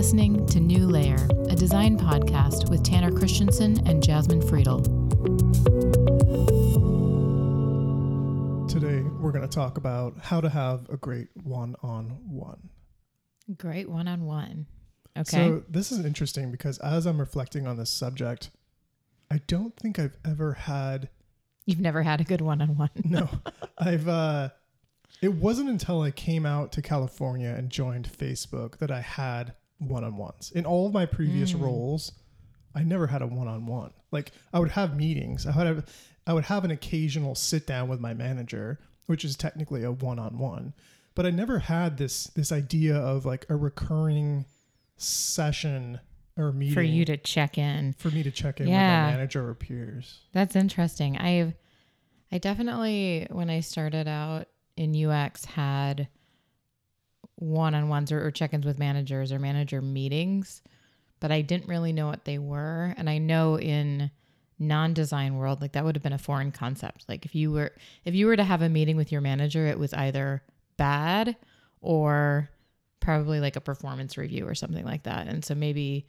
listening to New Layer, a design podcast with Tanner Christensen and Jasmine Friedl. Today, we're going to talk about how to have a great one on one. Great one on one. Okay. So, this is interesting because as I'm reflecting on this subject, I don't think I've ever had. You've never had a good one on one. No, I've, uh, it wasn't until I came out to California and joined Facebook that I had one on ones. In all of my previous Mm. roles, I never had a one on one. Like I would have meetings. I would have I would have an occasional sit down with my manager, which is technically a one on one. But I never had this this idea of like a recurring session or meeting For you to check in. for me to check in Yeah. with my manager or peers. That's interesting. I've I definitely when I started out in UX had one-on-ones or, or check-ins with managers or manager meetings, but I didn't really know what they were. And I know in non-design world, like that would have been a foreign concept. Like if you were if you were to have a meeting with your manager, it was either bad or probably like a performance review or something like that. And so maybe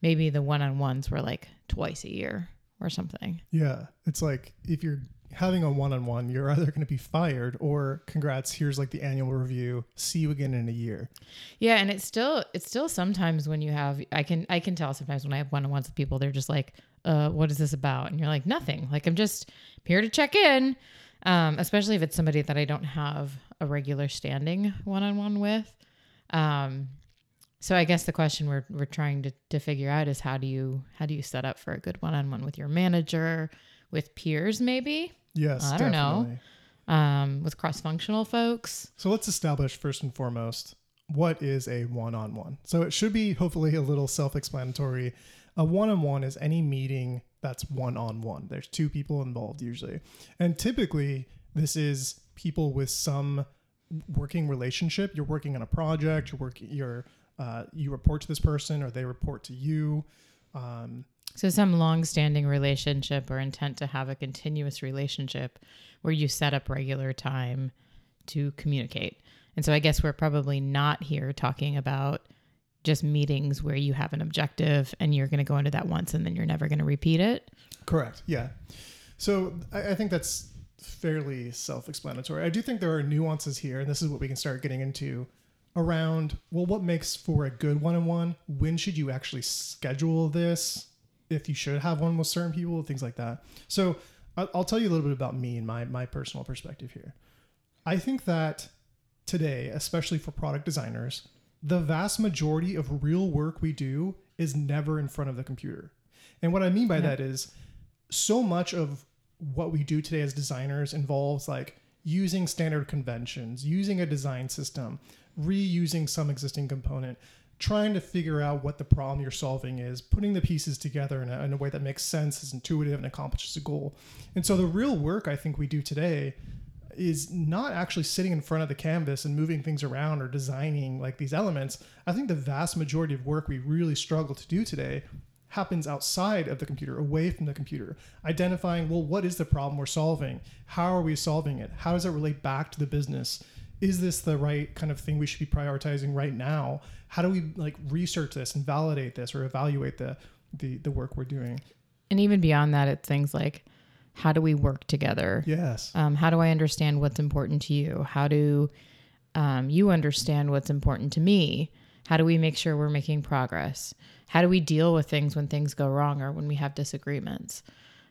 maybe the one-on-ones were like twice a year or something. Yeah, it's like if you're having a one-on-one, you're either going to be fired or congrats, here's like the annual review. See you again in a year. Yeah, and it's still it's still sometimes when you have I can I can tell sometimes when I have one on ones with people, they're just like, uh, what is this about? And you're like, nothing. Like I'm just here to check in. Um, especially if it's somebody that I don't have a regular standing one on one with. Um so I guess the question we're we're trying to, to figure out is how do you how do you set up for a good one on one with your manager, with peers maybe, Yes, I don't know. um, with cross functional folks. So let's establish first and foremost what is a one on one. So it should be hopefully a little self explanatory. A one on one is any meeting that's one on one. There's two people involved usually. And typically, this is people with some working relationship. You're working on a project, you're working, you're, uh, you report to this person or they report to you. Um, So some long-standing relationship or intent to have a continuous relationship where you set up regular time to communicate. And so I guess we're probably not here talking about just meetings where you have an objective and you're going to go into that once and then you're never going to repeat it. Correct. Yeah. So I, I think that's fairly self-explanatory. I do think there are nuances here, and this is what we can start getting into around. Well, what makes for a good one-on-one? When should you actually schedule this? If you should have one with certain people, things like that. So I'll, I'll tell you a little bit about me and my my personal perspective here. I think that today, especially for product designers, the vast majority of real work we do is never in front of the computer. And what I mean by Yeah. that is so much of what we do today as designers involves like using standard conventions, using a design system, reusing some existing component, trying to figure out what the problem you're solving is, putting the pieces together in a, in a way that makes sense, is intuitive, and accomplishes a goal. And so the real work I think we do today is not actually sitting in front of the canvas and moving things around or designing like these elements. I think the vast majority of work we really struggle to do today happens outside of the computer, away from the computer. Identifying, well, what is the problem we're solving? How are we solving it? How does it relate back to the business? Is this the right kind of thing we should be prioritizing right now? How do we like research this and validate this or evaluate the the, the work we're doing? And even beyond that, it's things like how do we work together? Yes. Um, how do I understand what's important to you? How do um, you understand what's important to me? How do we make sure we're making progress? How do we deal with things when things go wrong or when we have disagreements?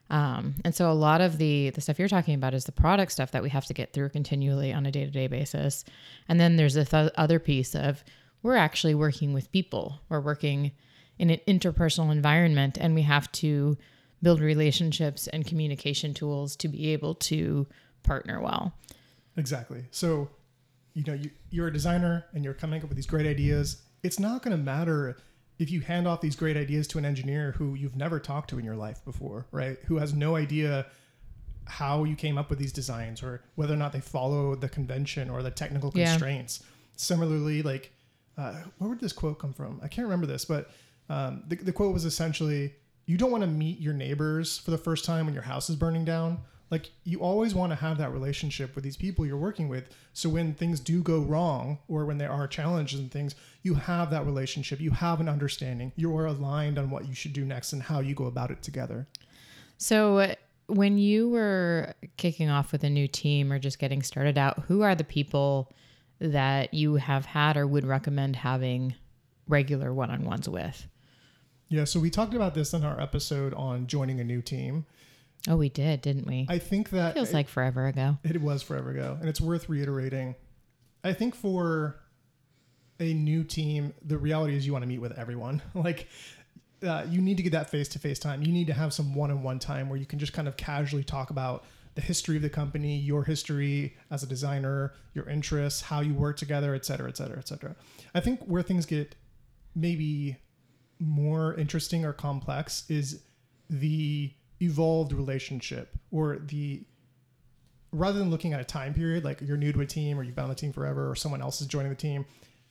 Um, and so a lot of the the stuff you're talking about is the product stuff that we have to get through continually on a day to day basis. And then there's this other piece of we're actually working with people. We're working in an interpersonal environment, and we have to build relationships and communication tools to be able to partner well. Exactly. So, you know, you, you're a designer and you're coming up with these great ideas. It's not going to matter if you hand off these great ideas to an engineer who you've never talked to in your life before, right? Who has no idea how you came up with these designs or whether or not they follow the convention or the technical Yeah. constraints. Similarly, like, uh, where would this quote come from? I can't remember this, but um, the, the quote was essentially you don't want to meet your neighbors for the first time when your house is burning down Like you always want to have that relationship with these people you're working with. So when things do go wrong or when there are challenges and things, you have that relationship. You have an understanding. You are aligned on what you should do next and how you go about it together. So, when you were kicking off with a new team or just getting started out, who are the people that you have had or would recommend having regular one on ones with? Yeah, so we talked about this in our episode on joining a new team. Oh, we did, didn't we? I think that Feels like forever ago. It was forever ago, and it's worth reiterating. I think for a new team, the reality is you want to meet with everyone. like, uh, you need to get that face to face time. You need to have some one on one time where you can just kind of casually talk about the history of the company, your history as a designer, your interests, how you work together, et cetera, et cetera, et cetera. I think where things get maybe more interesting or complex is the evolved relationship or the rather than looking at a time period like you're new to a team or you've been on the team forever or someone else is joining the team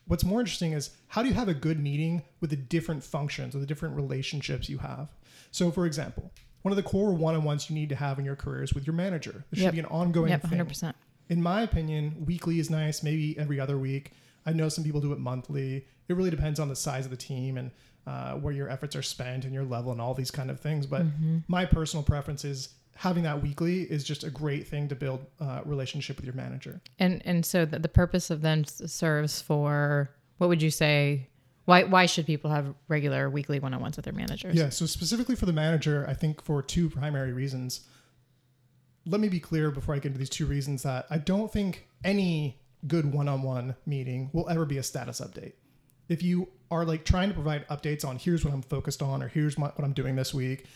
what's more interesting is how do you have a good meeting with the different functions or the different relationships you have so for example one of the core one-on-ones you need to have in your career is with your manager there should Yep. be an ongoing Yep, thing 100%. in my opinion, weekly is nice, maybe every other week. I know some people do it monthly. It really depends on the size of the team and uh, where your efforts are spent and your level and all these kind of things. But my personal preference is having that weekly is just a great thing to build uh, relationship with your manager. And and so the, the purpose of them serves for what would you say? Why why should people have regular weekly one on ones with their managers? Yeah. So specifically for the manager, I think for two primary reasons. Let me be clear before I get into these two reasons that I don't think any good one-on-one meeting will ever be a status update. If you are like trying to provide updates on here's what I'm focused on or here's my, what I'm doing this week,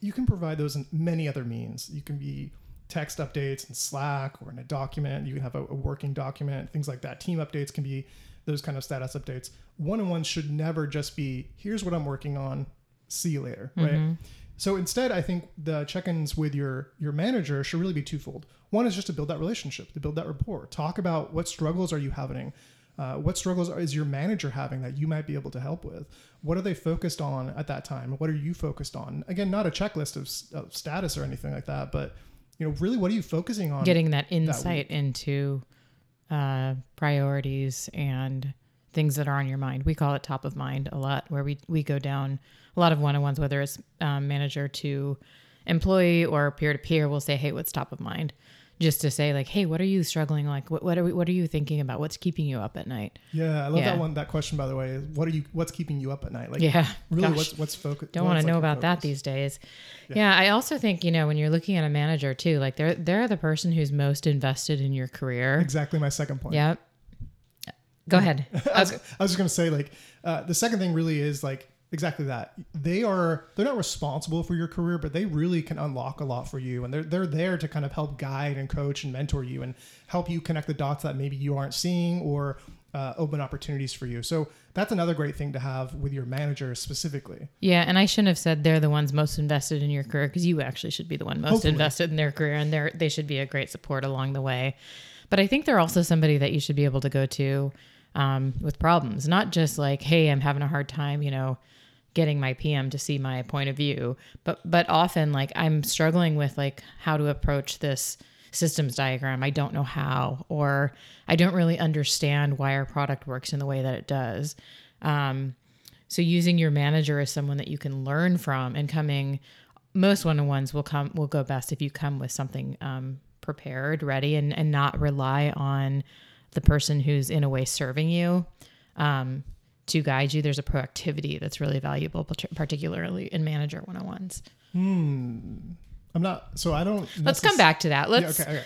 you can provide those in many other means. You can be text updates in Slack or in a document. You can have a, a working document, things like that. Team updates can be those kind of status updates. One on ones should never just be here's what I'm working on. See you later, right? Mm-hmm. So instead, I think the check-ins with your your manager should really be twofold. One is just to build that relationship, to build that rapport. Talk about what struggles are you having, uh, what struggles is your manager having that you might be able to help with. What are they focused on at that time? What are you focused on? Again, not a checklist of, of status or anything like that, but you know, really, what are you focusing on? Getting that insight into uh, priorities and things that are on your mind. We call it top of mind a lot, where we we go down a lot of one on ones, whether it's um, manager to employee or peer to peer. We'll say, hey, what's top of mind? Just to say, like, hey, what are you struggling like? What what are we, what are you thinking about? What's keeping you up at night? yeah, I love Yeah. that one. That question, by the way, is what are you? What's keeping you up at night? Like, Yeah, really, gosh. what's what's focus? don't want to know about that these days. Yeah. I also think you know when you're looking at a manager too, like they're they're the person who's most invested in your career. Exactly my second point. Yep. Go ahead. I was, I was just gonna say like uh, the second thing really is like exactly that they are they're not responsible for your career but they really can unlock a lot for you and they're they're there to kind of help guide and coach and mentor you and help you connect the dots that maybe you aren't seeing or uh, open opportunities for you so that's another great thing to have with your manager specifically Yeah, and I shouldn't have said they're the ones most invested in your career because you actually should be the one most Hopefully. invested in their career, and they they should be a great support along the way. But I think they're also somebody that you should be able to go to um, with problems, not just like, "Hey, I'm having a hard time," you know, getting my PM to see my point of view, but but often like I'm struggling with like how to approach this systems diagram. I don't know how, or I don't really understand why our product works in the way that it does. Um, so using your manager as someone that you can learn from and coming most one-on-ones will come will go best if you come with something um, prepared, ready, and, and not rely on the person who's in a way serving you um, to guide you. There's a proactivity that's really valuable, particularly in manager one-on-ones. Hmm. i'm not so i don't Let's come back to that. Let's okay, okay.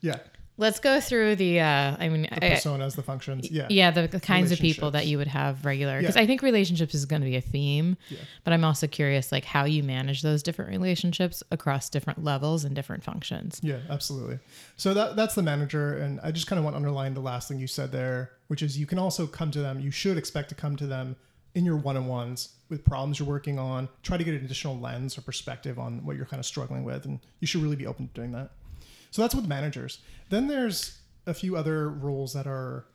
yeah let's go through the. Uh, I mean, the I- personas the functions yeah yeah the, the kinds of people that you would have regular because Yeah. i think relationships is going to be a theme yeah. but i'm also curious like how you manage those different relationships across different levels and different functions Yeah, absolutely. So that that's the manager, and I just kind of want to underline the last thing you said there, which is you can also come to them. You should expect to come to them in your one-on-ones with problems you're working on. Try to get an additional lens or perspective on what you're kind of struggling with, and you should really be open to doing that. So that's with managers. Then there's a few other roles that are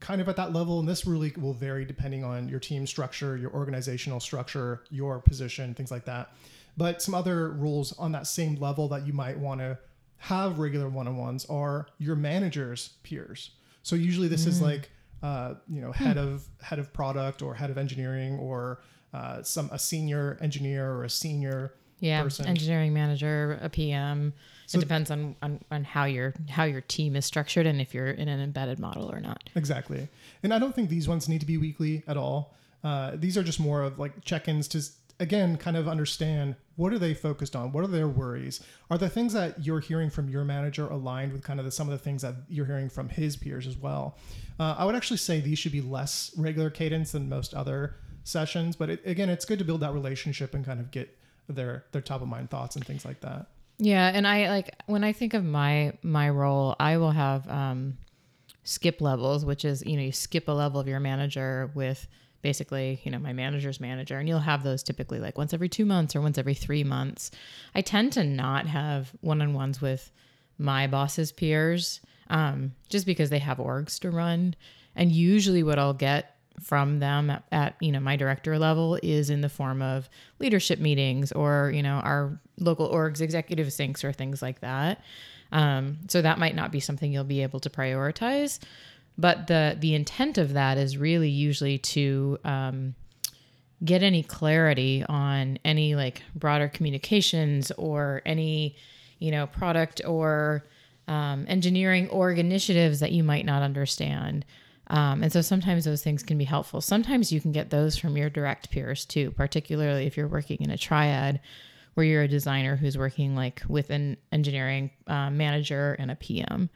kind of at that level, and this really will vary depending on your team structure, your organizational structure, your position, things like that. But some other roles on that same level that you might want to have regular one-on-ones are your manager's peers. So usually this is like uh, you know head of head of product or head of engineering or uh, some a senior engineer or a senior Yeah, person. engineering manager, a PM. So- it depends on, on on how your how your team is structured and if you're in an embedded model or not. Exactly. And I don't think these ones need to be weekly at all. Uh, these are just more of like check-ins to again kind of understand what are they focused on what are their worries are the things that you're hearing from your manager aligned with kind of the, some of the things that you're hearing from his peers as well uh, i would actually say these should be less regular cadence than most other sessions but it, again it's good to build that relationship and kind of get their their top of mind thoughts and things like that Yeah, and I like when I think of my my role, I will have um, skip levels, which is you know you skip a level of your manager with basically you know my manager's manager, and you'll have those typically like once every two months or once every three months. I tend to not have one on ones with my boss's peers, um, just because they have orgs to run, and usually what I'll get from them at, at you know my director level is in the form of leadership meetings or you know our local orgs executive syncs or things like that. Um, so that might not be something you'll be able to prioritize but the the intent of that is really usually to um, get any clarity on any like broader communications or any you know product or um, engineering org initiatives that you might not understand um, and so sometimes those things can be helpful sometimes you can get those from your direct peers too particularly if you're working in a triad where you're a designer who's working like with an engineering uh, manager and a pm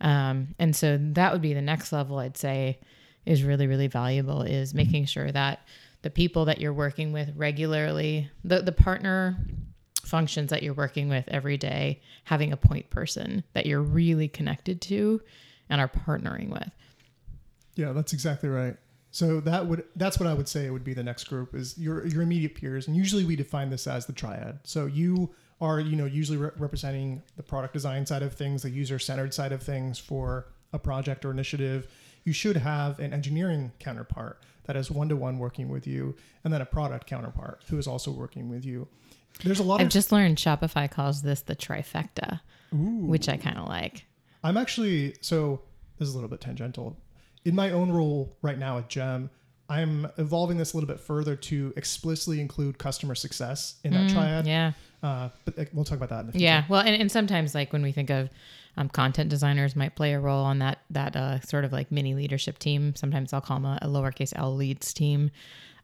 um, and so that would be the next level I'd say is really, really valuable is making sure that the people that you're working with regularly, the, the partner functions that you're working with every day, having a point person that you're really connected to and are partnering with. Yeah, that's exactly right. So that would that's what I would say It would be the next group is your your immediate peers, and usually we define this as the triad. So you are you know usually re- representing the product design side of things, the user centered side of things for a project or initiative. You should have an engineering counterpart that is one to one working with you, and then a product counterpart who is also working with you. There's a lot I've of just learned Shopify calls this the trifecta, Ooh. which I kind of like. I'm actually so this is a little bit tangential. In my own role right now at Gem, I'm evolving this a little bit further to explicitly include customer success in that triad. Mm, Yeah. Uh, but we'll talk about that in the future. Yeah, well, and, and sometimes like when we think of um, content designers might play a role on that that uh, sort of like mini leadership team. Sometimes I'll call them a, a lowercase L leads team.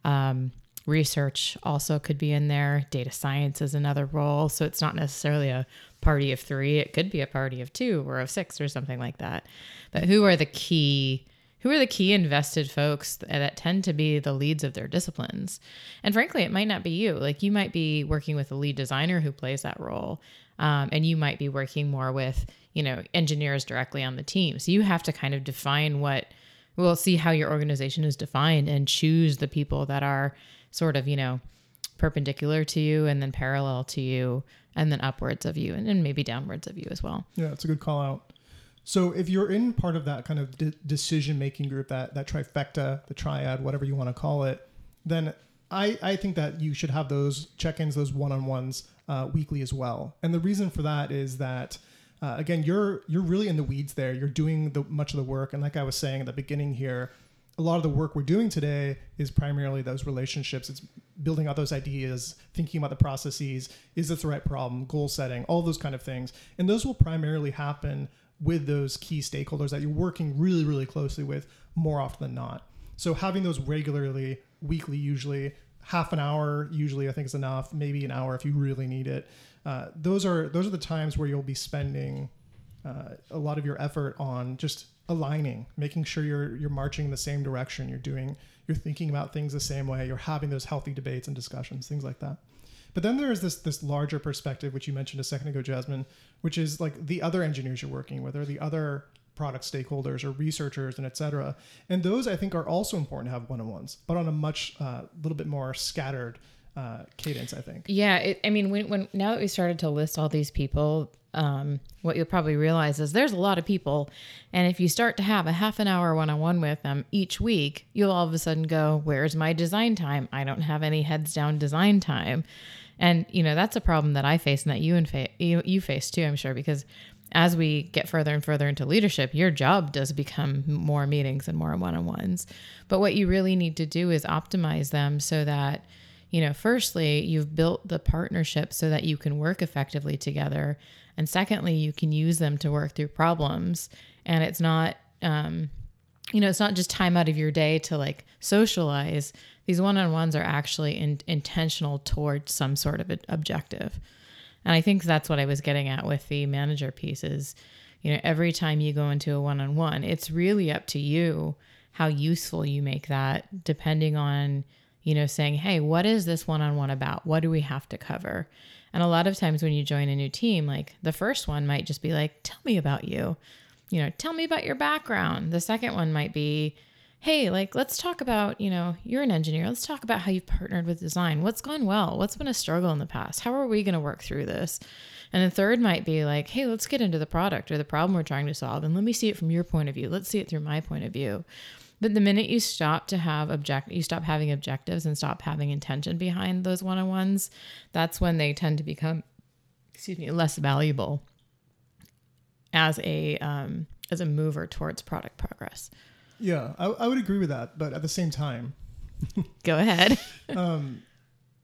Um, research also could be in there. Data science is another role, so it's not necessarily a party of three. It could be a party of two or of six or something like that. But who are the key? Who are the key invested folks that tend to be the leads of their disciplines? And frankly, it might not be you. Like you might be working with a lead designer who plays that role, um, and you might be working more with you know engineers directly on the team. So you have to kind of define what. We'll see how your organization is defined and choose the people that are sort of you know perpendicular to you and then parallel to you and then upwards of you and then maybe downwards of you as well. Yeah, it's a good call out. So if you're in part of that kind of de- decision making group, that that trifecta, the triad, whatever you want to call it, then I I think that you should have those check-ins, those one-on-ones uh, weekly as well. And the reason for that is that uh, again, you're you're really in the weeds there. You're doing the much of the work, and like I was saying at the beginning here, a lot of the work we're doing today is primarily those relationships. It's building out those ideas, thinking about the processes. Is this the right problem? Goal setting, all those kind of things, and those will primarily happen with those key stakeholders that you're working really, really closely with more often than not. So having those regularly, weekly, usually half an hour, usually I think is enough. Maybe an hour if you really need it. Uh, those are those are the times where you'll be spending uh, a lot of your effort on just aligning, making sure you're you're marching in the same direction. You're doing you're thinking about things the same way. You're having those healthy debates and discussions, things like that. But then there is this this larger perspective, which you mentioned a second ago, Jasmine, which is like the other engineers you're working with, or the other product stakeholders, or researchers, and et cetera. And those I think are also important to have one-on-ones, but on a much uh, little bit more scattered uh, cadence. I think. Yeah, it, I mean, when, when now that we started to list all these people, um, what you'll probably realize is there's a lot of people, and if you start to have a half an hour one-on-one with them each week, you'll all of a sudden go, "Where's my design time? I don't have any heads down design time." And you know that's a problem that I face and that you and fa- you, you face too. I'm sure because as we get further and further into leadership, your job does become more meetings and more one on ones. But what you really need to do is optimize them so that, you know, firstly, you've built the partnership so that you can work effectively together. And secondly, you can use them to work through problems. And it's not, um, you know, it's not just time out of your day to like socialize. These one on ones are actually in, intentional towards some sort of objective. And I think that's what I was getting at with the manager pieces. You know, every time you go into a one on one, it's really up to you how useful you make that, depending on, you know, saying, hey, what is this one on one about? What do we have to cover? And a lot of times when you join a new team, like the first one might just be like, tell me about you. You know, tell me about your background. The second one might be, hey, like, let's talk about, you know, you're an engineer. Let's talk about how you've partnered with design. What's gone well? What's been a struggle in the past? How are we going to work through this? And the third might be like, hey, let's get into the product or the problem we're trying to solve and let me see it from your point of view. Let's see it through my point of view. But the minute you stop to have object, you stop having objectives and stop having intention behind those one-on-ones, that's when they tend to become, excuse me, less valuable as a um, as a mover towards product progress. Yeah, I, I would agree with that, but at the same time, go ahead. um,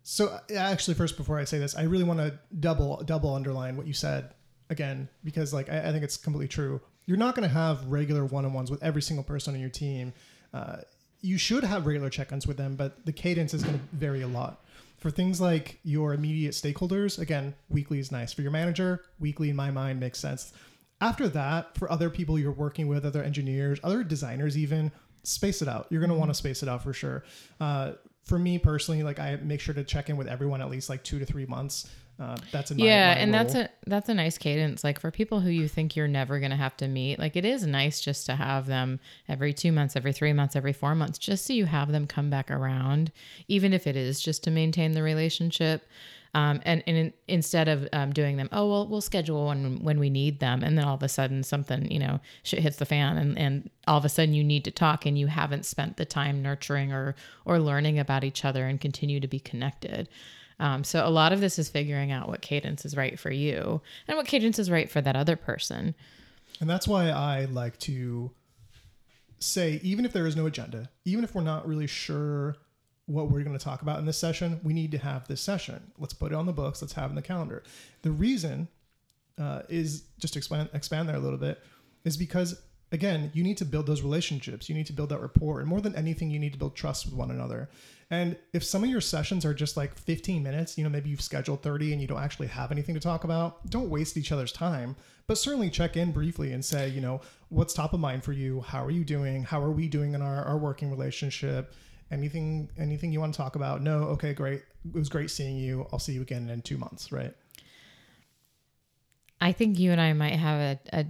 so actually, first before I say this, I really want to double double underline what you said again because like I, I think it's completely true. You're not going to have regular one-on-ones with every single person on your team. Uh, you should have regular check-ins with them, but the cadence is going to vary a lot. For things like your immediate stakeholders, again, weekly is nice. For your manager, weekly in my mind makes sense after that, for other people you're working with, other engineers, other designers, even space it out. You're going to want to space it out for sure. Uh, for me personally, like I make sure to check in with everyone at least like two to three months. Uh, that's my, yeah, my and role. that's a that's a nice cadence. Like for people who you think you're never gonna have to meet, like it is nice just to have them every two months, every three months, every four months, just so you have them come back around, even if it is just to maintain the relationship. Um, and, and in, instead of um, doing them, oh well, we'll schedule one when we need them, and then all of a sudden something, you know, shit hits the fan, and, and all of a sudden you need to talk, and you haven't spent the time nurturing or or learning about each other and continue to be connected. Um, so a lot of this is figuring out what cadence is right for you and what cadence is right for that other person. And that's why I like to say, even if there is no agenda, even if we're not really sure what we're going to talk about in this session, we need to have this session. Let's put it on the books. Let's have it in the calendar. The reason uh, is just to expand expand there a little bit is because again, you need to build those relationships. You need to build that rapport, and more than anything, you need to build trust with one another. And if some of your sessions are just like 15 minutes, you know, maybe you've scheduled 30 and you don't actually have anything to talk about, don't waste each other's time. But certainly check in briefly and say, you know, what's top of mind for you? How are you doing? How are we doing in our, our working relationship? anything anything you want to talk about no okay great it was great seeing you i'll see you again in two months right i think you and i might have a, a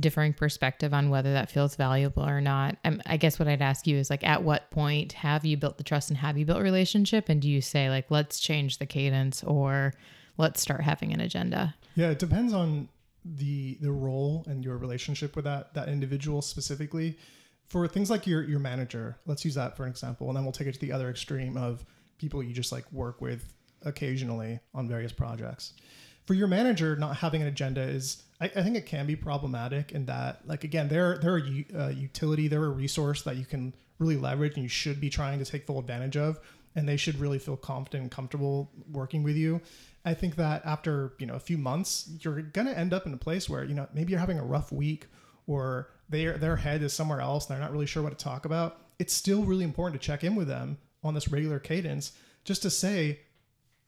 differing perspective on whether that feels valuable or not. Um, i guess what i'd ask you is like at what point have you built the trust and have you built relationship? And do you say like let's change the cadence or let's start having an agenda? Yeah it depends on the the role and your relationship with that that individual specifically. For things like your your manager, let's use that for an example, and then we'll take it to the other extreme of people you just like work with occasionally on various projects. For your manager, not having an agenda is, I, I think it can be problematic in that, like again, they're they're a uh, utility, they're a resource that you can really leverage, and you should be trying to take full advantage of, and they should really feel confident and comfortable working with you. I think that after you know a few months, you're gonna end up in a place where you know maybe you're having a rough week or their their head is somewhere else and they're not really sure what to talk about, it's still really important to check in with them on this regular cadence just to say,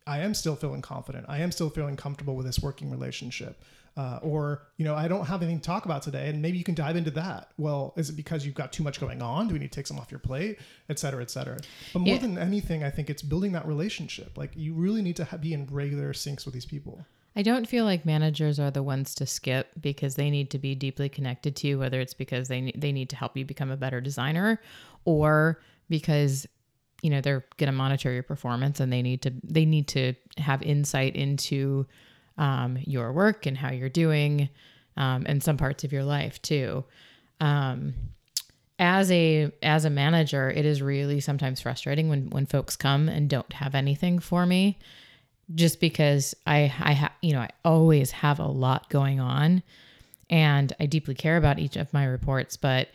I am still feeling confident. I am still feeling comfortable with this working relationship. Uh, or, you know, I don't have anything to talk about today, and maybe you can dive into that. Well, is it because you've got too much going on? Do we need to take some off your plate, et cetera, et cetera? But more yeah. than anything, I think it's building that relationship. Like you really need to have, be in regular syncs with these people. I don't feel like managers are the ones to skip because they need to be deeply connected to you, whether it's because they need, they need to help you become a better designer or because you know they're going to monitor your performance and they need to they need to have insight into um, your work and how you're doing um, and some parts of your life too. Um, as a as a manager, it is really sometimes frustrating when when folks come and don't have anything for me just because I I ha- you know I always have a lot going on, and I deeply care about each of my reports, but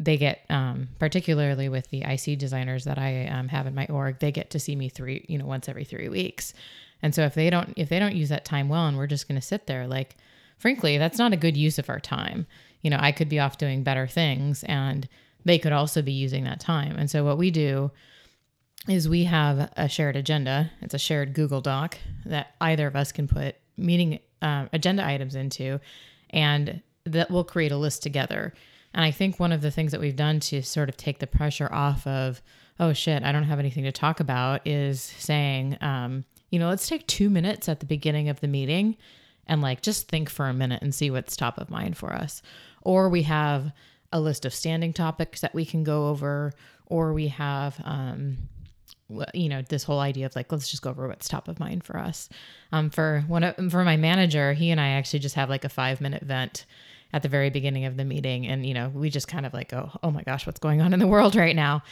they get um, particularly with the IC designers that I um, have in my org, they get to see me three you know once every three weeks, and so if they don't if they don't use that time well, and we're just going to sit there like, frankly, that's not a good use of our time. You know, I could be off doing better things, and they could also be using that time. And so what we do is we have a shared agenda. It's a shared Google Doc that either of us can put meeting uh, agenda items into, and that we'll create a list together. And I think one of the things that we've done to sort of take the pressure off of, oh shit, I don't have anything to talk about, is saying, um, you know, let's take two minutes at the beginning of the meeting and like just think for a minute and see what's top of mind for us. Or we have a list of standing topics that we can go over, or we have, um, you know, this whole idea of like, let's just go over what's top of mind for us. Um, for one of, for my manager, he and I actually just have like a five minute vent at the very beginning of the meeting. And you know we just kind of like go oh my gosh what's going on in the world right now?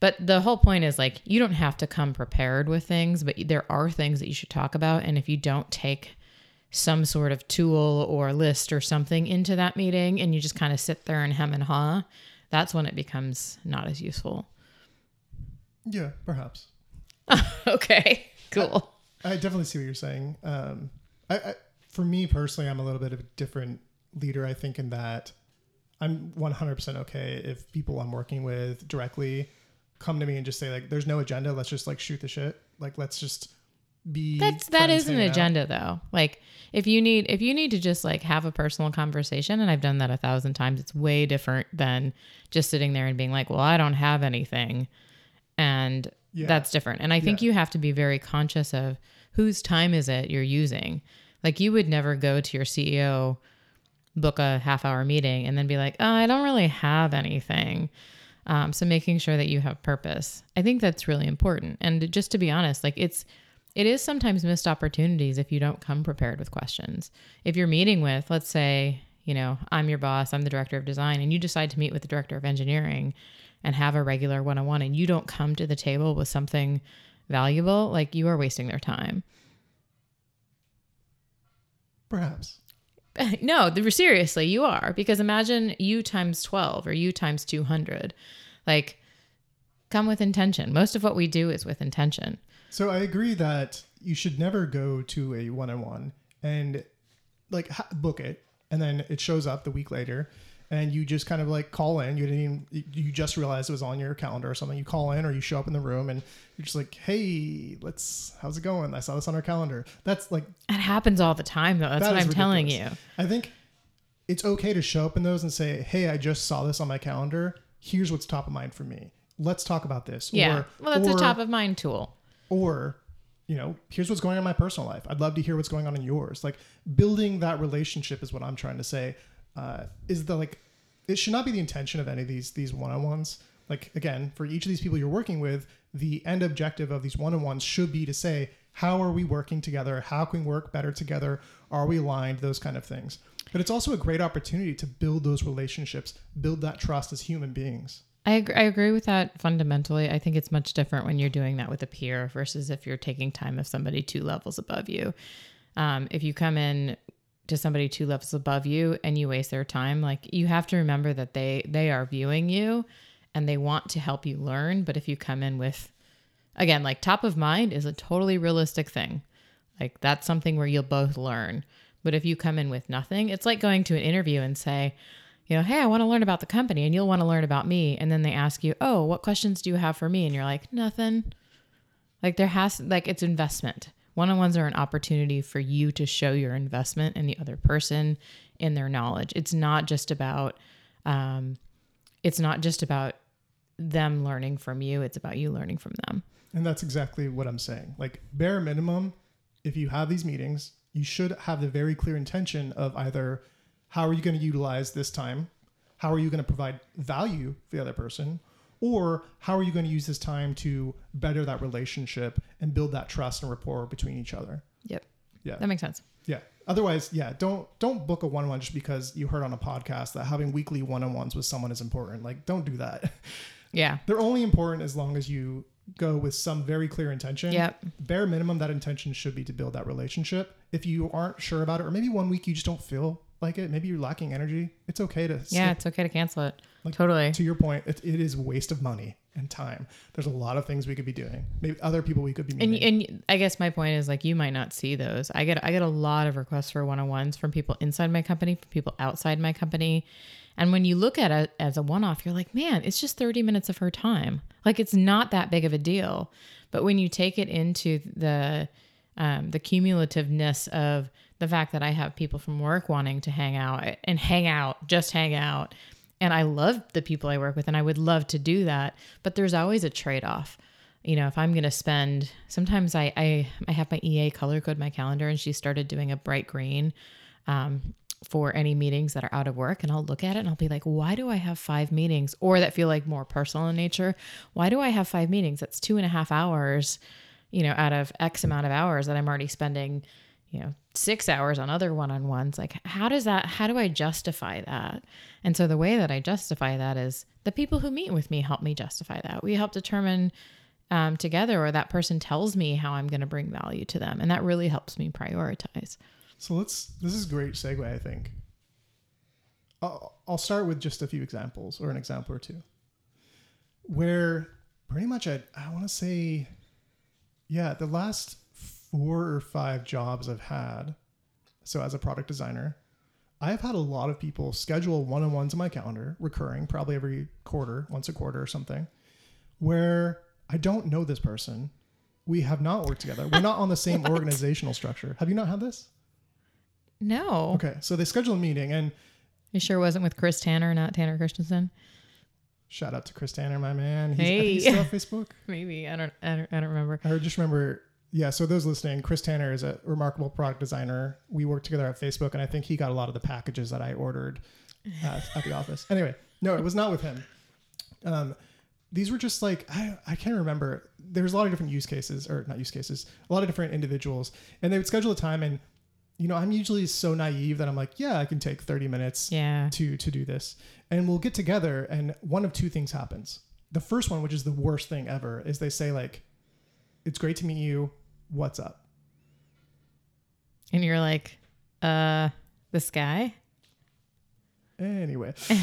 But the whole point is like you don't have to come prepared with things but there are things that you should talk about. And if you don't take some sort of tool or list or something into that meeting and you just kind of sit there and hem and haw that's when it becomes not as useful. Yeah, perhaps. okay cool. I definitely see what you're saying. Um, I, I, for me personally, I'm a little bit of a different leader. I think in that I'm 100% okay if people I'm working with directly come to me and just say like, "There's no agenda. Let's just like shoot the shit. Like, let's just be." that's that is an out." agenda though like if you need if you need to just like have a personal conversation and i've done that a thousand times it's way different than just sitting there and being like well i don't have anything and Yeah. that's different and i think Yeah. you have to be very conscious of whose time is it you're using like you would never go to your ceo book a half hour meeting and then be like oh i don't really have anything um, so making sure that you have purpose i think that's really important and just to be honest like it's it is sometimes missed opportunities if you don't come prepared with questions. If you're meeting with, let's say, you know, I'm your boss, I'm the director of design, and you decide to meet with the director of engineering and have a regular one on one, and you don't come to the table with something valuable, like you are wasting their time. Perhaps. no, the, seriously, you are. Because imagine you times 12 or you times 200. Like, come with intention. Most of what we do is with intention. So I agree that you should never go to a one-on-one and like book it, and then it shows up the week later, and you just kind of like call in. You didn't even you just realized it was on your calendar or something. You call in or you show up in the room and you're just like, hey, let's how's it going? I saw this on our calendar. That's like It happens all the time, though. That's That what I'm telling you. I think it's okay to show up in those and say, "Hey, I just saw this on my calendar. Here's what's top of mind for me. Let's talk about this." Yeah. Or, well, that's or, a top of mind tool. Or, you know, here's what's going on in my personal life. I'd love to hear what's going on in yours. Like building that relationship is what I'm trying to say. Uh, is the like, it should not be the intention of any of these these one on ones. Like again, for each of these people you're working with, the end objective of these one on ones should be to say, how are we working together? How can we work better together? Are we aligned? Those kind of things. But it's also a great opportunity to build those relationships, build that trust as human beings. I agree, I agree with that fundamentally. I think it's much different when you're doing that with a peer versus if you're taking time of somebody two levels above you. Um, if you come in to somebody two levels above you and you waste their time, like you have to remember that they they are viewing you and they want to help you learn. But if you come in with, again, like top of mind is a totally realistic thing. Like that's something where you'll both learn. But if you come in with nothing, it's like going to an interview and say, you know, hey, I want to learn about the company and you'll want to learn about me. And then they ask you, oh, what questions do you have for me? And you're like, nothing. Like there has, like it's investment. One on ones are an opportunity for you to show your investment in the other person, in their knowledge. It's not just about, um, it's not just about them learning from you. It's about you learning from them. And that's exactly what I'm saying. Like bare minimum, if you have these meetings, you should have the very clear intention of either how are you going to utilize this time? How are you going to provide value for the other person? Or how are you going to use this time to better that relationship and build that trust and rapport between each other? Yep. Yeah. That makes sense. Yeah. Otherwise, yeah, don't don't book a one-on-one just because you heard on a podcast that having weekly one-on-ones with someone is important. Like don't do that. Yeah. They're only important as long as you go with some very clear intention. Yep. Bare minimum, that intention should be to build that relationship. If you aren't sure about it, or maybe one week you just don't feel like it, maybe you're lacking energy, it's okay to Yeah, skip. it's okay to cancel it. Like, totally. To your point, it, it is a waste of money and time. There's a lot of things we could be doing. Maybe other people we could be And, meeting. and I guess my point is like you might not see those. I get I get a lot of requests for one on ones from people inside my company, from people outside my company. And when you look at it as a one off, you're like, man, it's just 30 minutes of her time. Like it's not that big of a deal. But when you take it into the um, the cumulativeness of the fact that I have people from work wanting to hang out and hang out, just hang out. And I love the people I work with and I would love to do that. But there's always a trade off. You know, if I'm going to spend, sometimes I, I, I have my EA color code my calendar and she started doing a bright green um, for any meetings that are out of work. And I'll look at it and I'll be like, why do I have five meetings or that feel like more personal in nature? Why do I have five meetings? That's two and a half hours, you know, out of X amount of hours that I'm already spending, you know, six hours on other one on ones. Like, how does that, how do I justify that? And so the way that I justify that is the people who meet with me help me justify that. We help determine um, together, or that person tells me how I'm going to bring value to them. And that really helps me prioritize. So let's. This is great segue, I think. I'll, I'll start with just a few examples, or an example or two, where pretty much I I want to say, yeah, the last four or five jobs I've had, so as a product designer, I've had a lot of people schedule one-on-ones in my calendar, recurring, probably every quarter, once a quarter or something, where I don't know this person. We have not worked together. We're not on the same organizational structure. Have you not had this? No. Okay, so they schedule a meeting, and You sure wasn't with Chris Tanner, not Tanner Christensen? shout out to Chris Tanner, my man. He's, I think Hey. he's still on Facebook. Maybe. I don't, I don't, I don't remember. I just remember, yeah. So those listening, Chris Tanner is a remarkable product designer. We worked together at Facebook, and I think he got a lot of the packages that I ordered uh, at the office. Anyway, no, it was not with him. Um, these were just like I, I can't remember. There's a lot of different use cases, or not use cases, a lot of different individuals, and they would schedule a time. And you know, I'm usually so naive that I'm like, yeah, I can take 30 minutes Yeah. to to do this and we'll get together and one of two things happens the first one which is the worst thing ever is they say like it's great to meet you what's up? And you're like, uh, this guy? anyway.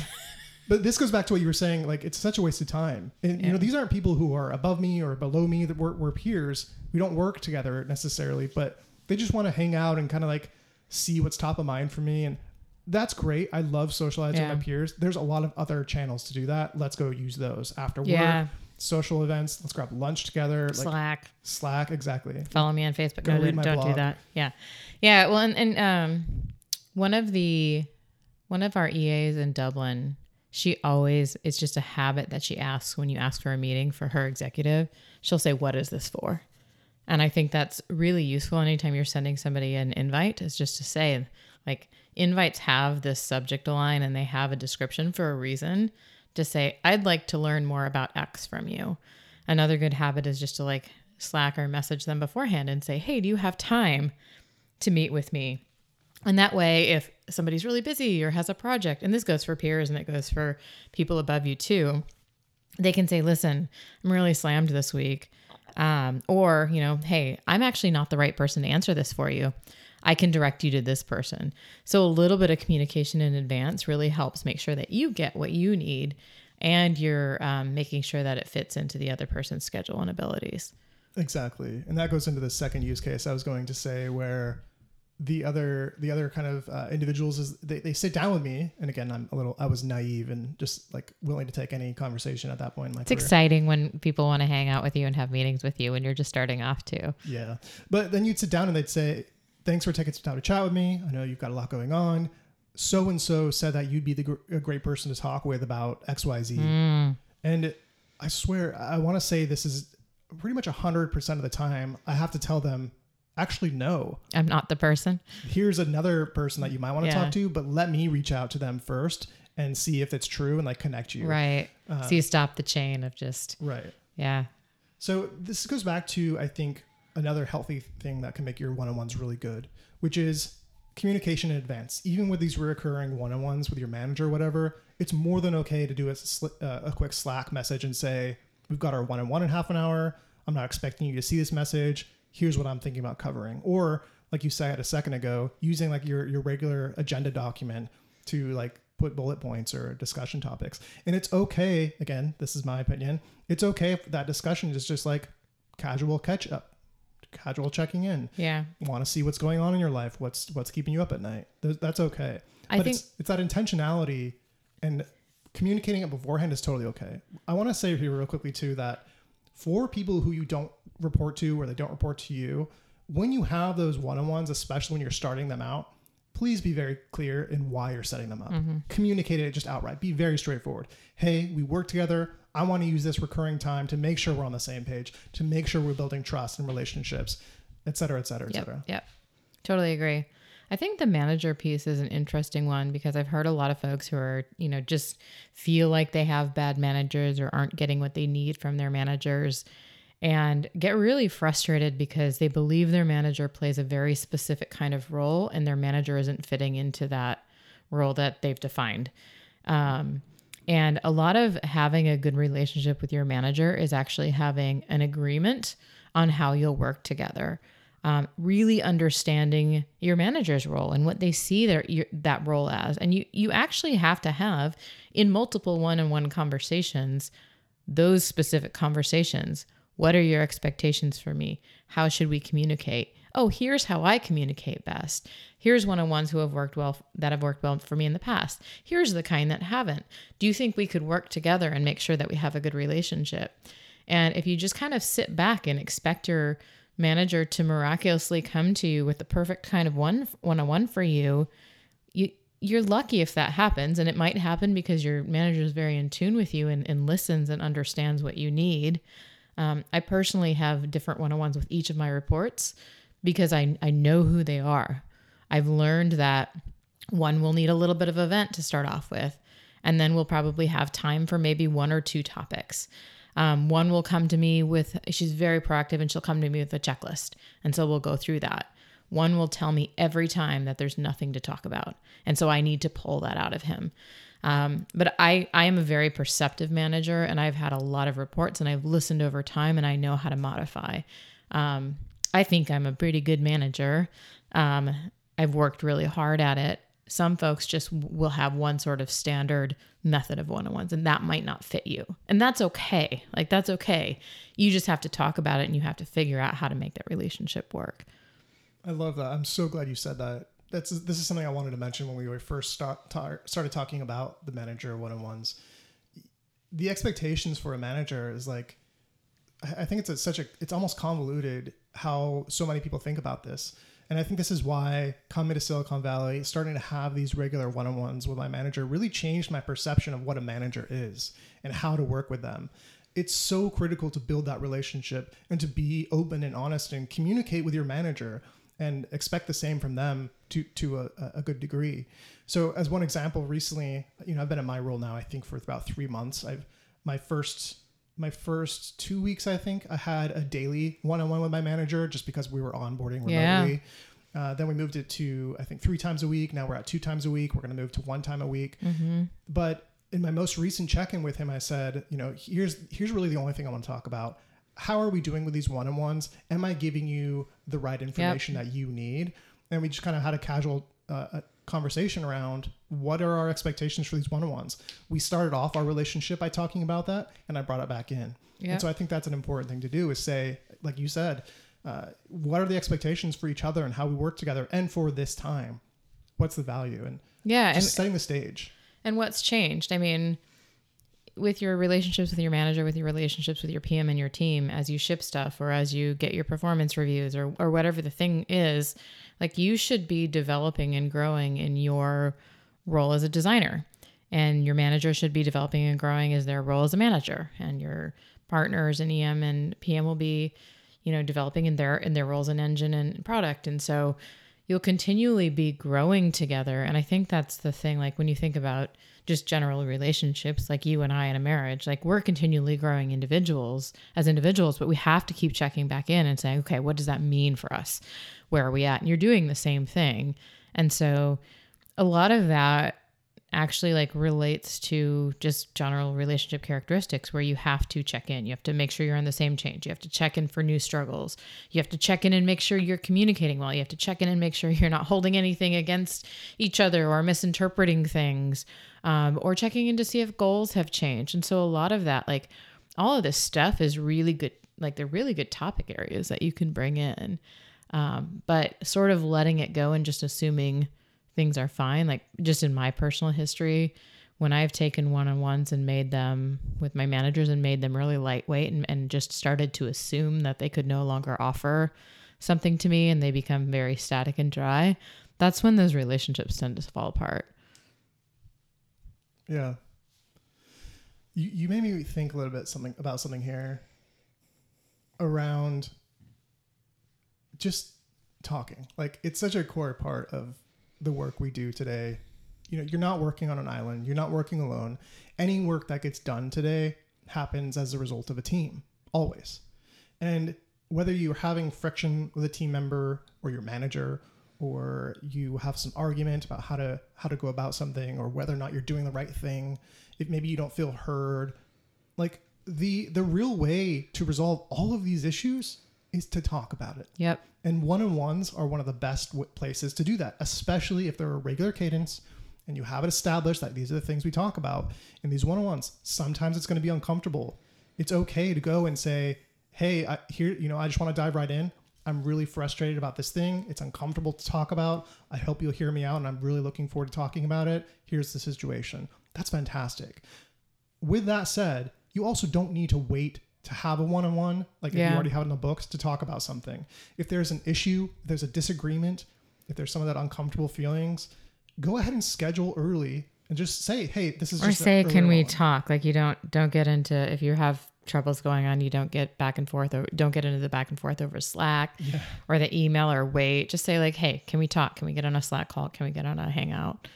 But this goes back to what you were saying like it's such a waste of time. And you know these aren't people who are above me or below me that we're, we're peers. We don't work together necessarily but they just want to hang out and kind of like see what's top of mind for me and that's great. I love socializing Yeah. with my peers. There's a lot of other channels to do that. Let's go use those after work. Yeah. Social events let's grab lunch together like Slack. slack exactly Follow me on Facebook. Go No, don't, don't do that. Yeah. Yeah. Well, and, and um, one of the, one of our EAs in Dublin, she always, it's just a habit that she asks when you ask for a meeting for her executive, she'll say, What is this for? And I think that's really useful anytime you're sending somebody an invite, is just to say, like, invites have this subject line and they have a description for a reason to say, I'd like to learn more about X from you. Another good habit is just to like Slack or message them beforehand and say, Hey, do you have time to meet with me? And that way, if somebody's really busy or has a project, and this goes for peers and it goes for people above you too, they can say, listen, I'm really slammed this week. Um, or, you know, hey, I'm actually not the right person to answer this for you. I can direct you to this person. So a little bit of communication in advance really helps make sure that you get what you need and you're um, making sure that it fits into the other person's schedule and abilities. Exactly, and that goes into the second use case I was going to say, where the other the other kind of uh, individuals is they, they sit down with me, and again I'm a little I was naive and just like willing to take any conversation at that point in my It's career. exciting when people want to hang out with you and have meetings with you when you're just starting off too. Yeah, but then you'd sit down and they'd say, "Thanks for taking some time to chat with me. I know you've got a lot going on. So and so said that you'd be the gr- a great person to talk with about XYZ. Mm. And I swear, I want to say this is pretty much 100% of the time, I have to tell them, actually, no. I'm not the person. Here's another person that you might want to Yeah. talk to, but let me reach out to them first and see if it's true and like connect you. Right. Uh, so you stop the chain of just, Right. yeah. So this goes back to, I think, another healthy thing that can make your one on ones really good, which is communication in advance. Even with these reoccurring one on ones with your manager or whatever, it's more than okay to do a, uh, a quick Slack message and say, we've got our one on one in half an hour. I'm not expecting you to see this message. Here's what I'm thinking about covering. Or like you said a second ago, using like your your regular agenda document to like put bullet points or discussion topics. And it's okay, again, this is my opinion. It's okay if that discussion is just like casual catch up, casual checking in. Yeah. Want to see what's going on in your life, what's what's keeping you up at night. That's okay. I but think- it's, it's that intentionality and communicating it beforehand is totally okay. I want to say here real quickly too that for people who you don't report to or they don't report to you, when you have those one-on-ones, especially when you're starting them out, please be very clear in why you're setting them up. Mm-hmm. Communicate it just outright. Be very straightforward. Hey, we work together. I want to use this recurring time to make sure we're on the same page, to make sure we're building trust and relationships, et cetera, et cetera, et Yep. cetera. Yep. Totally agree. I think the manager piece is an interesting one because I've heard a lot of folks who are, you know, just feel like they have bad managers or aren't getting what they need from their managers and get really frustrated because they believe their manager plays a very specific kind of role and their manager isn't fitting into that role that they've defined. Um, and a lot of having a good relationship with your manager is actually having an agreement on how you'll work together. Um, really understanding your manager's role and what they see their your, that role as, and you you actually have to have in multiple one-on-one conversations those specific conversations. What are your expectations for me? How should we communicate? Oh, here's how I communicate best. Here's one on ones who have worked well that have worked well for me in the past. Here's the kind that haven't. Do you think we could work together and make sure that we have a good relationship? And if you just kind of sit back and expect your manager to miraculously come to you with the perfect kind of one one on one for you, you you're lucky if that happens and it might happen because your manager is very in tune with you and, and listens and understands what you need um, i personally have different one-on-ones with each of my reports because I, I know who they are i've learned that one will need a little bit of event to start off with and then we'll probably have time for maybe one or two topics um, one will come to me with she's very proactive and she'll come to me with a checklist and so we'll go through that one will tell me every time that there's nothing to talk about. And so I need to pull that out of him. Um, but I, I am a very perceptive manager and I've had a lot of reports and I've listened over time and I know how to modify. Um, I think I'm a pretty good manager. Um, I've worked really hard at it. Some folks just will have one sort of standard method of one on ones, and that might not fit you. And that's okay. Like, that's okay. You just have to talk about it and you have to figure out how to make that relationship work. I love that. I'm so glad you said that. That's this is something I wanted to mention when we were first start, ta- started talking about the manager one on ones. The expectations for a manager is like, I think it's a, such a it's almost convoluted how so many people think about this, and I think this is why coming to Silicon Valley, starting to have these regular one on ones with my manager, really changed my perception of what a manager is and how to work with them it's so critical to build that relationship and to be open and honest and communicate with your manager and expect the same from them to to a, a good degree. So as one example, recently, you know, I've been in my role now, I think for about three months. I've my first my first two weeks, I think, I had a daily one-on-one with my manager just because we were onboarding remotely. Yeah. Uh, then we moved it to I think three times a week. Now we're at two times a week. We're going to move to one time a week. But in my most recent check-in with him, I said, you know, here's here's really the only thing I want to talk about. How are we doing with these one-on-ones? Am I giving you the right information that you need? And we just kind of had a casual uh, a conversation around what are our expectations for these one-on-ones. We started off our relationship by talking about that, and I brought it back in. Yeah. And so I think that's an important thing to do is say, like you said, uh, what are the expectations for each other and how we work together, and for this time, what's the value, and Yeah. And, setting the stage. and what's changed? I mean, with your relationships with your manager, with your relationships with your PM and your team, as you ship stuff or as you get your performance reviews or, or whatever the thing is, like you should be developing and growing in your role as a designer. And your manager should be developing and growing as their role as a manager. And your partners in EM and PM will be, you know, developing in their in their roles in engine and product. And so you'll continually be growing together. And I think that's the thing. Like when you think about just general relationships, like you and I in a marriage, like we're continually growing individuals as individuals, but we have to keep checking back in and saying, okay, what does that mean for us? Where are we at? And you're doing the same thing. And so a lot of that actually like relates to just general relationship characteristics where you have to check in. You have to make sure you're on the same change. You have to check in for new struggles. You have to check in and make sure you're communicating well. You have to check in and make sure you're not holding anything against each other or misinterpreting things um, or checking in to see if goals have changed. And so a lot of that, like all of this stuff is really good. Like they're really good topic areas that you can bring in. Um, but sort of letting it go and just assuming things are fine. Like just in my personal history, when I've taken one on ones and made them with my managers and made them really lightweight and, and just started to assume that they could no longer offer something to me and they become very static and dry, that's when those relationships tend to fall apart. Yeah. You you made me think a little bit something about something here around just talking. Like it's such a core part of the work we do today. You know, you're not working on an island, you're not working alone. Any work that gets done today happens as a result of a team, always. And whether you're having friction with a team member or your manager or you have some argument about how to how to go about something or whether or not you're doing the right thing, if maybe you don't feel heard, like the the real way to resolve all of these issues is to talk about it. Yep. And one on ones are one of the best w- places to do that, especially if they're a regular cadence and you have it established that these are the things we talk about in these one on ones. Sometimes it's going to be uncomfortable. It's okay to go and say, hey, I, here, you know, I just want to dive right in. I'm really frustrated about this thing. It's uncomfortable to talk about. I hope you'll hear me out, and I'm really looking forward to talking about it. Here's the situation. That's fantastic. With that said, you also don't need to wait to have a one on one, like if you already have it in the books, to talk about something. If there's an issue, if there's a disagreement, if there's some of that uncomfortable feelings, go ahead and schedule early and just say, hey, this is Or say, can we one-on-one." talk? Like you don't don't get into if you have troubles going on, you don't get back and forth or don't get into the back and forth over Slack Yeah. or the email or wait. Just say like, hey, can we talk? Can we get on a Slack call? Can we get on a hangout?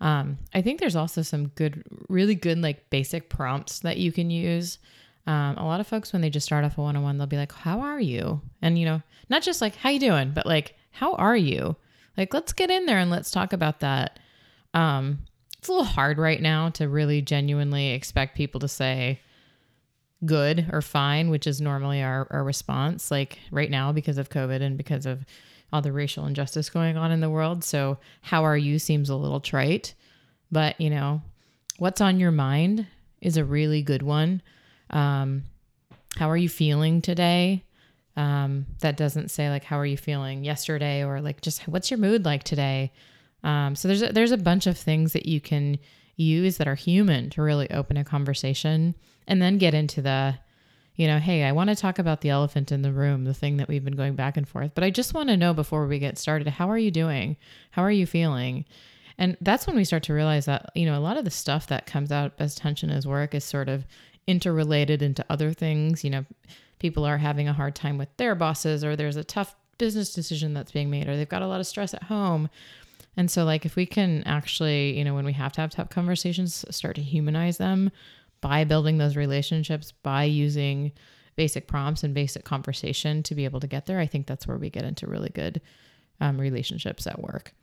Um, I think there's also some good, really good like basic prompts that you can use. Um, a lot of folks when they just start off a one-on-one, they'll be like, "How are you?" And you know, not just like "How you doing," but like "How are you?" Like, let's get in there and let's talk about that. Um, it's a little hard right now to really genuinely expect people to say good or fine, which is normally our, our response, like right now because of COVID and because of all the racial injustice going on in the world. So, how are you seems a little trite, but you know, what's on your mind is a really good one. Um, how are you feeling today? Um, that doesn't say like how are you feeling yesterday or like just what's your mood like today. Um, so there's a, there's a bunch of things that you can use that are human to really open a conversation and then get into the you know hey i want to talk about the elephant in the room the thing that we've been going back and forth but i just want to know before we get started how are you doing how are you feeling and that's when we start to realize that you know a lot of the stuff that comes out as tension as work is sort of interrelated into other things you know people are having a hard time with their bosses or there's a tough business decision that's being made or they've got a lot of stress at home and so, like, if we can actually, you know, when we have to have tough conversations, start to humanize them by building those relationships, by using basic prompts and basic conversation to be able to get there, I think that's where we get into really good um, relationships at work.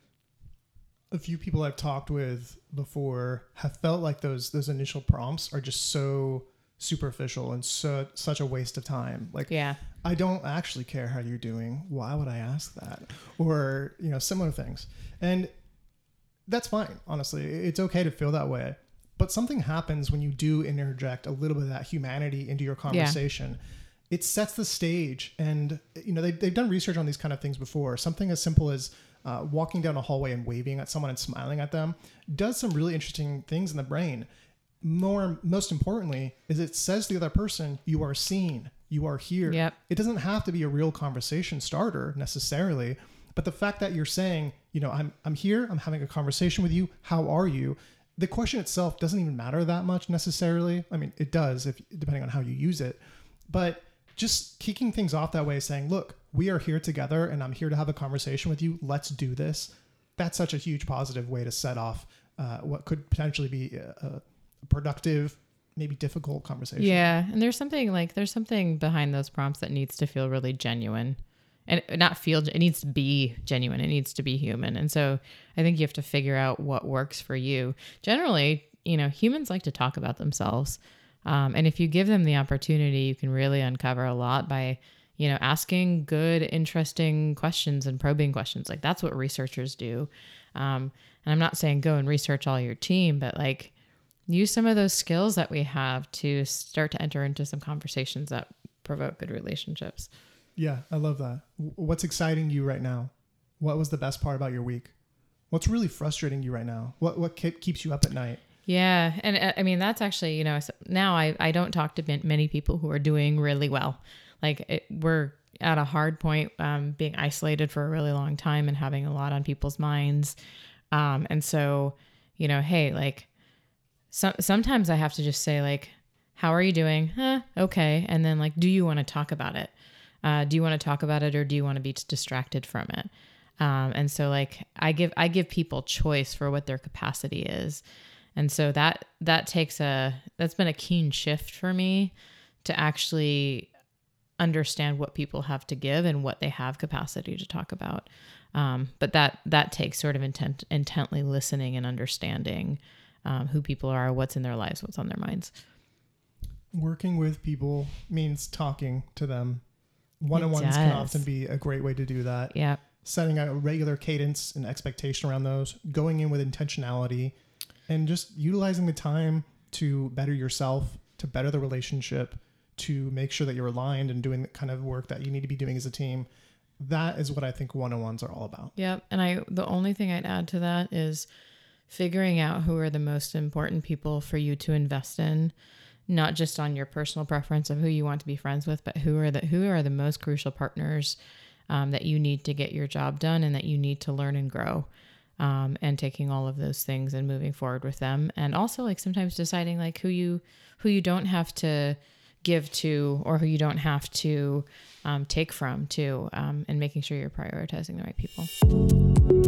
a few people I've talked with before have felt like those those initial prompts are just so superficial and so such a waste of time. Like Yeah. I don't actually care how you're doing. Why would I ask that? Or, you know, similar things. And that's fine, honestly. It's okay to feel that way. But something happens when you do interject a little bit of that humanity into your conversation. It sets the stage. And, you know, they, they've done research on these kind of things before. Something as simple as uh, walking down a hallway and waving at someone and smiling at them does some really interesting things in the brain more most importantly is it says to the other person you are seen. You are here. Yep. it doesn't have to be a real conversation starter necessarily but the fact that you're saying you know i'm i'm here. I'm having a conversation with you. How are you? The question itself doesn't even matter that much necessarily. I mean it does if depending on how you use it. But just kicking things off that way saying look we are here together and i'm here to have a conversation with you. Let's do this. That's such a huge positive way to set off uh, what could potentially be a, a productive maybe difficult conversation. Yeah. And there's something like, there's something behind those prompts that needs to feel really genuine. and not feel it needs to be genuine it needs to be human. And so i think you have to figure out what works for you. Generally you know humans like to talk about themselves. Um, and if you give them the opportunity you can really uncover a lot by you know asking good interesting questions and probing questions. Like that's what researchers do. Um, and i'm not saying go and research all your team but like use some of those skills that we have to start to enter into some conversations that provoke good relationships Yeah, I love that. What's exciting you right now? What was the best part about your week? What's really frustrating you right now? What what keep, keeps you up at night? Yeah, and uh, I mean that's actually you know now I I don't talk to many people who are doing really well. Like it, we're at a hard point, um, being isolated for a really long time and having a lot on people's minds, um, and so you know, hey, like so, sometimes I have to just say like, how are you doing? Okay, and then like, do you want to talk about it? Uh, do you want to talk about it or do you want to be distracted from it? Um, and so like I give I give people choice for what their capacity is. And so that that takes a that's been a keen shift for me to actually understand what people have to give and what they have capacity to talk about. Um, but that that takes sort of intent intently listening and understanding um, who people are, what's in their lives, what's on their minds. Working with people means talking to them. One on ones can often be a great way to do that. Yeah. Setting a regular cadence and expectation around those, going in with intentionality, and just utilizing the time to better yourself, to better the relationship, to make sure that you're aligned and doing the kind of work that you need to be doing as a team. That is what I think one on ones are all about. Yeah. And I the only thing I'd add to that is figuring out who are the most important people for you to invest in, not just on your personal preference of who you want to be friends with, but who are the who are the most crucial partners um, that you need to get your job done and that you need to learn and grow. Um, and taking all of those things and moving forward with them and also like sometimes deciding like who you who you don't have to give to or who you don't have to um, take from too um, and making sure you're prioritizing the right people